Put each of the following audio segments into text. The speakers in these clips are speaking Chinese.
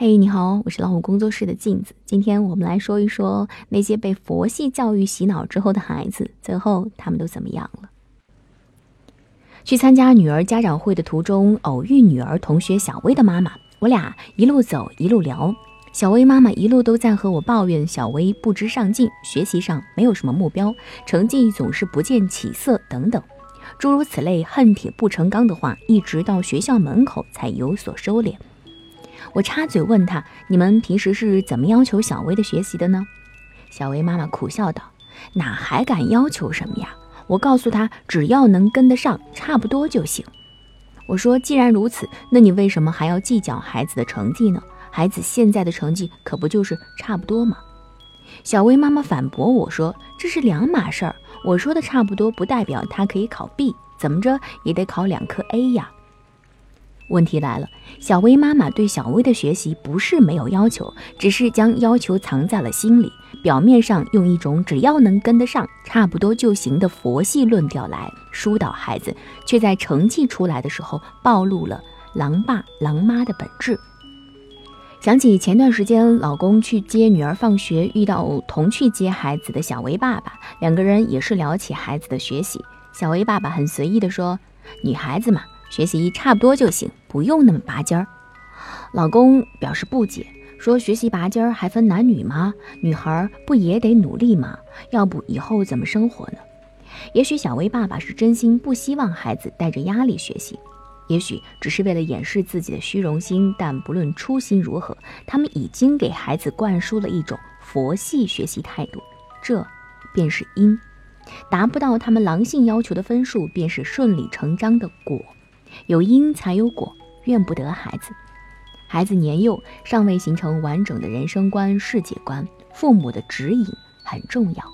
嘿，你好，我是老虎工作室的镜子。今天我们来说一说那些被佛系教育洗脑之后的孩子，最后他们都怎么样了？去参加女儿家长会的途中，偶遇女儿同学小薇的妈妈，我俩一路走一路聊。小薇妈妈一路都在和我抱怨小薇不知上进，学习上没有什么目标，成绩总是不见起色等等，诸如此类恨铁不成钢的话，一直到学校门口才有所收敛。我插嘴问他：“你们平时是怎么要求小薇的学习的呢？”小薇妈妈苦笑道：“哪还敢要求什么呀？我告诉她，只要能跟得上，差不多就行。”我说：“既然如此，那你为什么还要计较孩子的成绩呢？孩子现在的成绩可不就是差不多吗？”小薇妈妈反驳我说：“这是两码事儿。我说的差不多，不代表他可以考 B，怎么着也得考两科 A 呀。”问题来了，小薇妈妈对小薇的学习不是没有要求，只是将要求藏在了心里，表面上用一种只要能跟得上，差不多就行的佛系论调来疏导孩子，却在成绩出来的时候暴露了狼爸狼妈的本质。想起前段时间老公去接女儿放学，遇到同去接孩子的小薇爸爸，两个人也是聊起孩子的学习。小薇爸爸很随意地说：“女孩子嘛。”学习差不多就行，不用那么拔尖儿。老公表示不解，说：“学习拔尖儿还分男女吗？女孩不也得努力吗？要不以后怎么生活呢？”也许小薇爸爸是真心不希望孩子带着压力学习，也许只是为了掩饰自己的虚荣心。但不论初心如何，他们已经给孩子灌输了一种佛系学习态度，这便是因。达不到他们狼性要求的分数，便是顺理成章的果。有因才有果，怨不得孩子。孩子年幼，尚未形成完整的人生观、世界观，父母的指引很重要。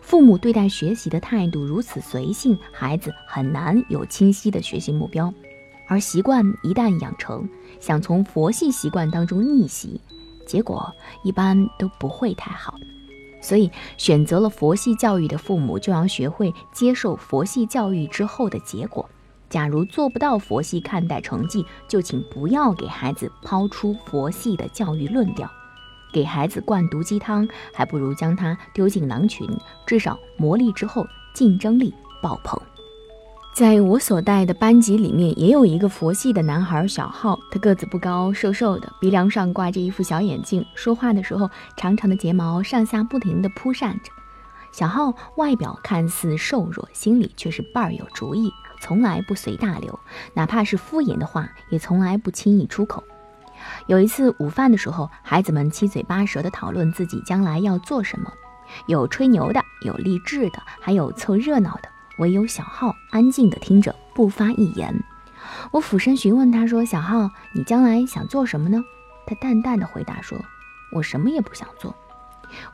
父母对待学习的态度如此随性，孩子很难有清晰的学习目标。而习惯一旦养成，想从佛系习惯当中逆袭，结果一般都不会太好。所以，选择了佛系教育的父母，就要学会接受佛系教育之后的结果。假如做不到佛系看待成绩，就请不要给孩子抛出佛系的教育论调。给孩子灌毒鸡汤，还不如将他丢进狼群，至少磨砺之后竞争力爆棚。在我所带的班级里面，也有一个佛系的男孩小浩，他个子不高，瘦瘦的，鼻梁上挂着一副小眼镜，说话的时候长长的睫毛上下不停地扑扇着。小浩外表看似瘦弱，心里却是倍儿有主意。从来不随大流，哪怕是敷衍的话，也从来不轻易出口。有一次午饭的时候，孩子们七嘴八舌地讨论自己将来要做什么，有吹牛的，有励志的，还有凑热闹的。唯有小浩安静地听着，不发一言。我俯身询问他说：“小浩，你将来想做什么呢？”他淡淡的回答说：“我什么也不想做。”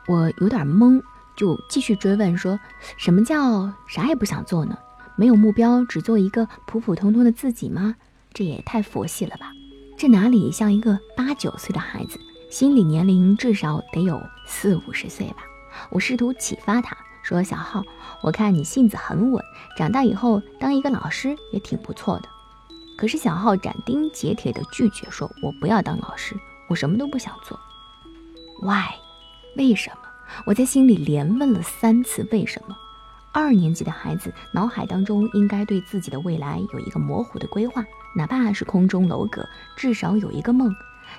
我有点懵，就继续追问说：“什么叫啥也不想做呢？”没有目标，只做一个普普通通的自己吗？这也太佛系了吧！这哪里像一个八九岁的孩子，心理年龄至少得有四五十岁吧？我试图启发他说：“小浩，我看你性子很稳，长大以后当一个老师也挺不错的。”可是小浩斩钉截铁地拒绝说：“我不要当老师，我什么都不想做。”Why？为什么？我在心里连问了三次为什么。二年级的孩子脑海当中应该对自己的未来有一个模糊的规划，哪怕是空中楼阁，至少有一个梦。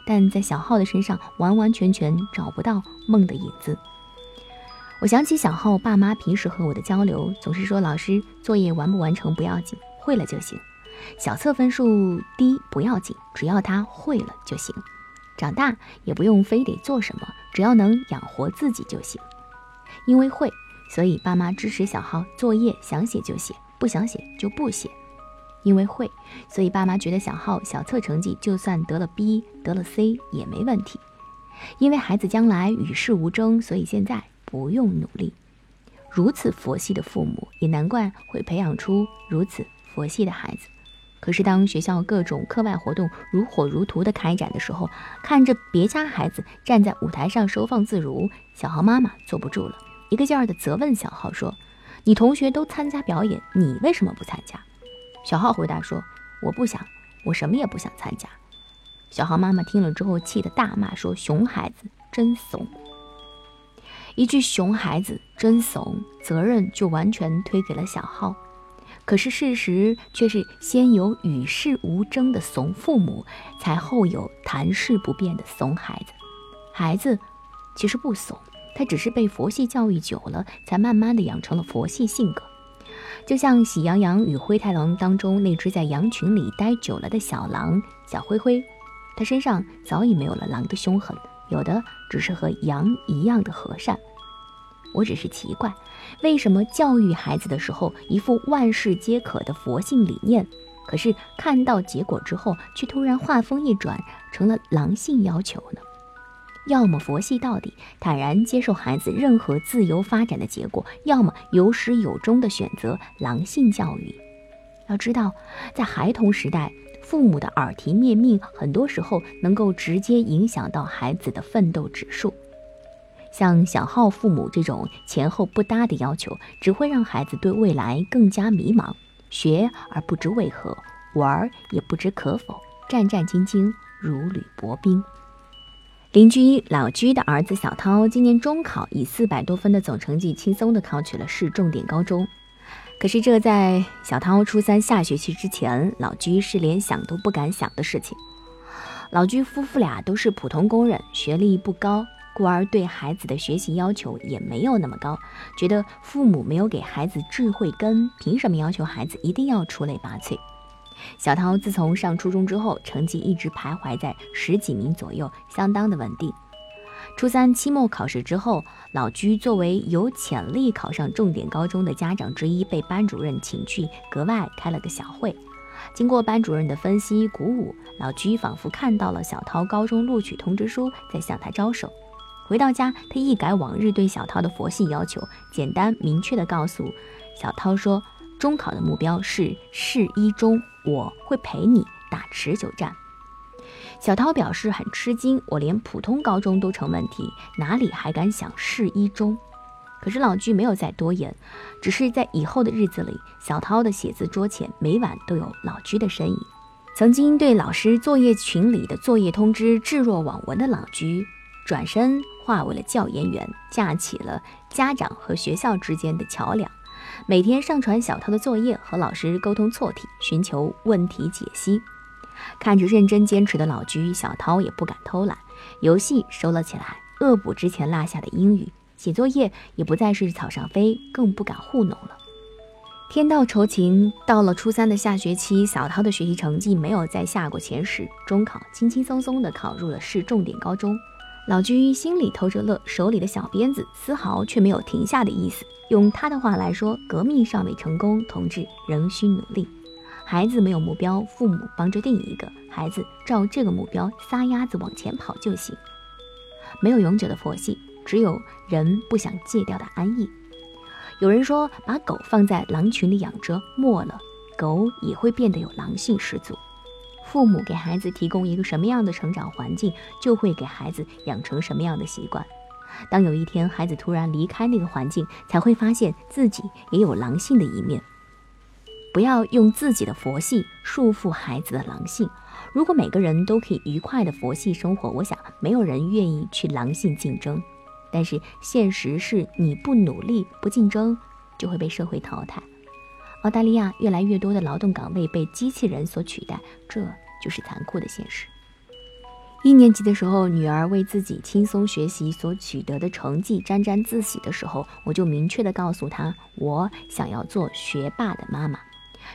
但在小浩的身上完完全全找不到梦的影子。我想起小浩爸妈平时和我的交流，总是说：“老师作业完不完成不要紧，会了就行；小测分数低不要紧，只要他会了就行。长大也不用非得做什么，只要能养活自己就行，因为会。”所以爸妈支持小浩作业想写就写，不想写就不写，因为会。所以爸妈觉得小浩小测成绩就算得了 B 得了 C 也没问题，因为孩子将来与世无争，所以现在不用努力。如此佛系的父母，也难怪会培养出如此佛系的孩子。可是当学校各种课外活动如火如荼的开展的时候，看着别家孩子站在舞台上收放自如，小浩妈妈坐不住了。一个劲儿的责问小浩说：“你同学都参加表演，你为什么不参加？”小浩回答说：“我不想，我什么也不想参加。”小浩妈妈听了之后，气得大骂说：“熊孩子真怂！”一句“熊孩子真怂”，责任就完全推给了小浩。可是事实却是，先有与世无争的怂父母，才后有谈事不变的怂孩子。孩子其实不怂，他只是被佛系教育久了，才慢慢的养成了佛系性格。就像《喜羊羊与灰太狼》当中那只在羊群里待久了的小狼小灰灰，它身上早已没有了狼的凶狠，有的只是和羊一样的和善。我只是奇怪，为什么教育孩子的时候一副万事皆可的佛性理念，可是看到结果之后，却突然话锋一转，成了狼性要求呢？要么佛系到底，坦然接受孩子任何自由发展的结果；要么有始有终的选择狼性教育。要知道，在孩童时代，父母的耳提面命，很多时候能够直接影响到孩子的奋斗指数。像小浩父母这种前后不搭的要求，只会让孩子对未来更加迷茫，学而不知为何，玩也不知可否，战战兢兢，如履薄冰。邻居老居的儿子小涛今年中考以四百多分的总成绩，轻松地考取了市重点高中。可是这在小涛初三下学期之前，老居是连想都不敢想的事情。老居夫妇俩都是普通工人，学历不高。故而对孩子的学习要求也没有那么高，觉得父母没有给孩子智慧根，凭什么要求孩子一定要出类拔萃？小涛自从上初中之后，成绩一直徘徊在十几名左右，相当的稳定。初三期末考试之后，老居作为有潜力考上重点高中的家长之一，被班主任请去格外开了个小会。经过班主任的分析鼓舞，老居仿佛看到了小涛高中录取通知书在向他招手。回到家，他一改往日对小涛的佛系要求，简单明确地告诉小涛说：“中考的目标是市一中，我会陪你打持久战。”小涛表示很吃惊：“我连普通高中都成问题，哪里还敢想市一中？”可是老居没有再多言，只是在以后的日子里，小涛的写字桌前每晚都有老居的身影。曾经对老师作业群里的作业通知置若罔闻的老居。转身化为了教研员，架起了家长和学校之间的桥梁，每天上传小涛的作业，和老师沟通错题，寻求问题解析。看着认真坚持的老居，小涛也不敢偷懒，游戏收了起来，恶补之前落下的英语，写作业也不再是草上飞，更不敢糊弄了。天道酬勤，到了初三的下学期，小涛的学习成绩没有再下过前十，中考轻轻松松地考入了市重点高中。老居心里偷着乐，手里的小鞭子丝毫却没有停下的意思。用他的话来说，革命尚未成功，同志仍需努力。孩子没有目标，父母帮着定一个，孩子照这个目标撒丫子往前跑就行。没有永久的佛系，只有人不想戒掉的安逸。有人说，把狗放在狼群里养着，没了，狗也会变得有狼性十足。父母给孩子提供一个什么样的成长环境，就会给孩子养成什么样的习惯。当有一天孩子突然离开那个环境，才会发现自己也有狼性的一面。不要用自己的佛系束缚孩子的狼性。如果每个人都可以愉快的佛系生活，我想没有人愿意去狼性竞争。但是现实是，你不努力、不竞争，就会被社会淘汰。澳大利亚越来越多的劳动岗位被机器人所取代，这就是残酷的现实。一年级的时候，女儿为自己轻松学习所取得的成绩沾沾自喜的时候，我就明确的告诉她，我想要做学霸的妈妈。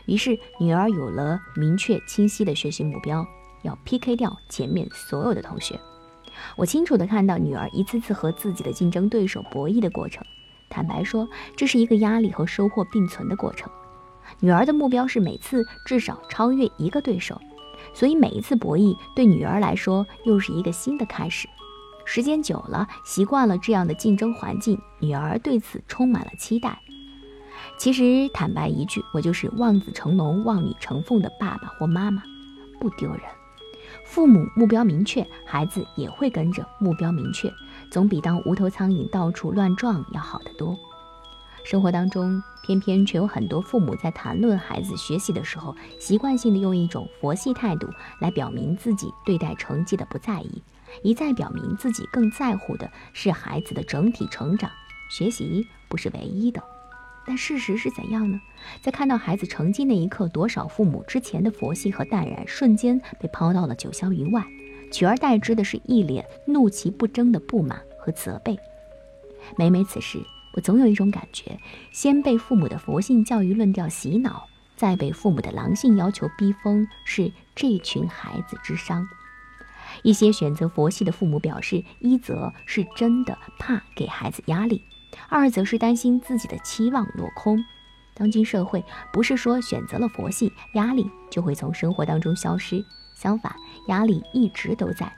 于是，女儿有了明确清晰的学习目标，要 PK 掉前面所有的同学。我清楚的看到女儿一次次和自己的竞争对手博弈的过程。坦白说，这是一个压力和收获并存的过程。女儿的目标是每次至少超越一个对手，所以每一次博弈对女儿来说又是一个新的开始。时间久了，习惯了这样的竞争环境，女儿对此充满了期待。其实坦白一句，我就是望子成龙、望女成凤的爸爸或妈妈，不丢人。父母目标明确，孩子也会跟着目标明确，总比当无头苍蝇到处乱撞要好得多。生活当中，偏偏却有很多父母在谈论孩子学习的时候，习惯性的用一种佛系态度来表明自己对待成绩的不在意，一再表明自己更在乎的是孩子的整体成长，学习不是唯一的。但事实是怎样呢？在看到孩子成绩那一刻，多少父母之前的佛系和淡然，瞬间被抛到了九霄云外，取而代之的是一脸怒其不争的不满和责备。每每此时。我总有一种感觉，先被父母的佛性教育论调洗脑，再被父母的狼性要求逼疯，是这群孩子之伤。一些选择佛系的父母表示，一则是真的怕给孩子压力，二则是担心自己的期望落空。当今社会不是说选择了佛系，压力就会从生活当中消失，相反，压力一直都在。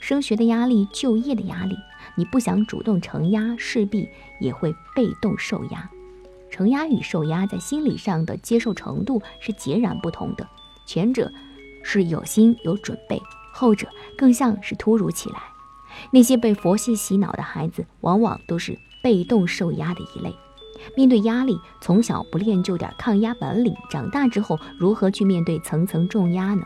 升学的压力，就业的压力，你不想主动承压，势必也会被动受压。承压与受压在心理上的接受程度是截然不同的，前者是有心有准备，后者更像是突如其来。那些被佛系洗脑的孩子，往往都是被动受压的一类。面对压力，从小不练就点抗压本领，长大之后如何去面对层层重压呢？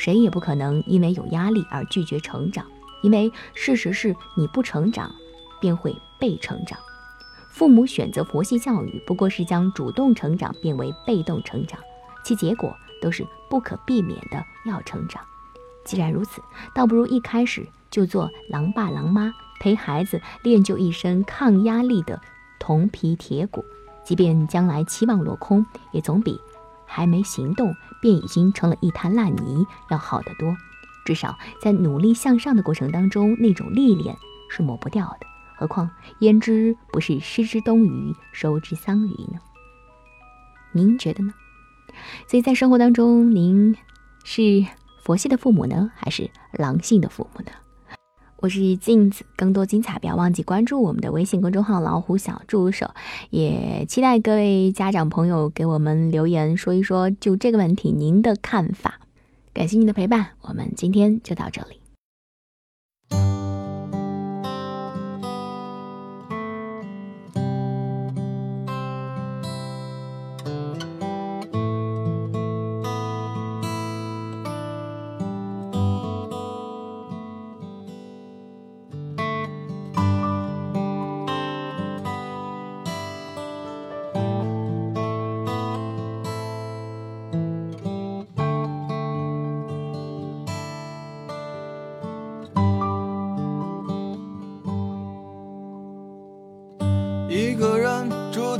谁也不可能因为有压力而拒绝成长，因为事实是你不成长，便会被成长。父母选择佛系教育，不过是将主动成长变为被动成长，其结果都是不可避免的要成长。既然如此，倒不如一开始就做狼爸狼妈，陪孩子练就一身抗压力的铜皮铁骨，即便将来期望落空，也总比。还没行动，便已经成了一滩烂泥，要好得多。至少在努力向上的过程当中，那种历练是抹不掉的。何况焉知不是失之东隅，收之桑榆呢？您觉得呢？所以在生活当中，您是佛系的父母呢，还是狼性的父母呢？我是镜子，更多精彩不要忘记关注我们的微信公众号“老虎小助手”，也期待各位家长朋友给我们留言说一说就这个问题您的看法。感谢您的陪伴，我们今天就到这里。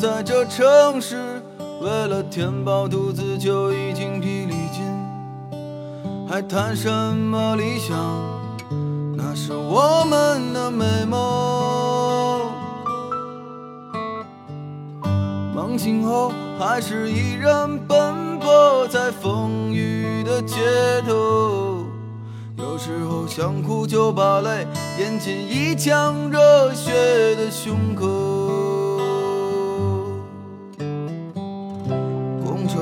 在这城市，为了填饱肚子就已经疲力尽，还谈什么理想？那是我们的美梦。梦醒后，还是依然奔波在风雨的街头。有时候想哭就把泪咽进一腔热血的胸口。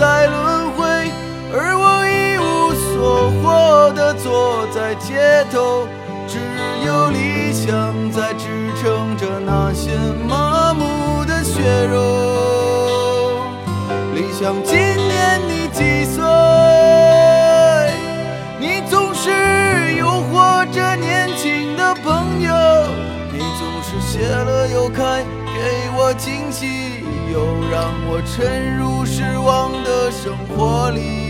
在轮回，而我一无所获的坐在街头，只有理想在支撑着那些麻木的血肉。理想，今年你几岁？你总是诱惑着年轻的朋友，你总是谢了又开，给我惊喜。又让我沉入失望的生活里。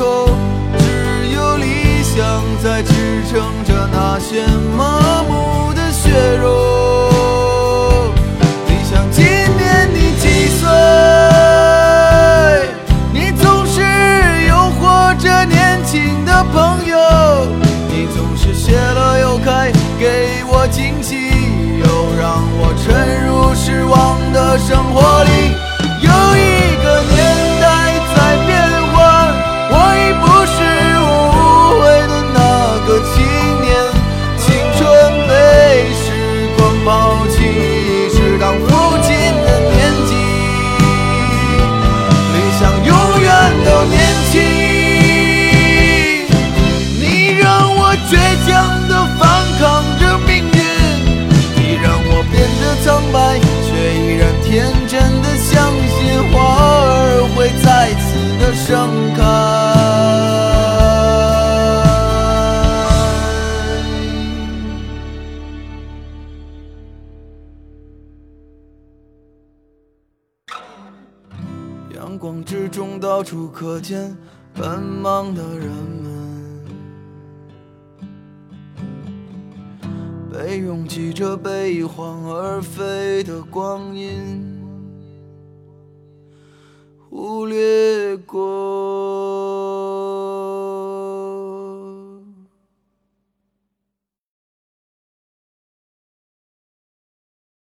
头，只有理想在支撑着那些麻木的血肉。理想，今年你几岁？你总是诱惑着年轻的朋友，你总是谢了又开，给我惊喜，又让我沉入失望的生活里。阳光之中，到处可见奔忙的人们，被拥挤着被一晃而飞的光阴忽略过。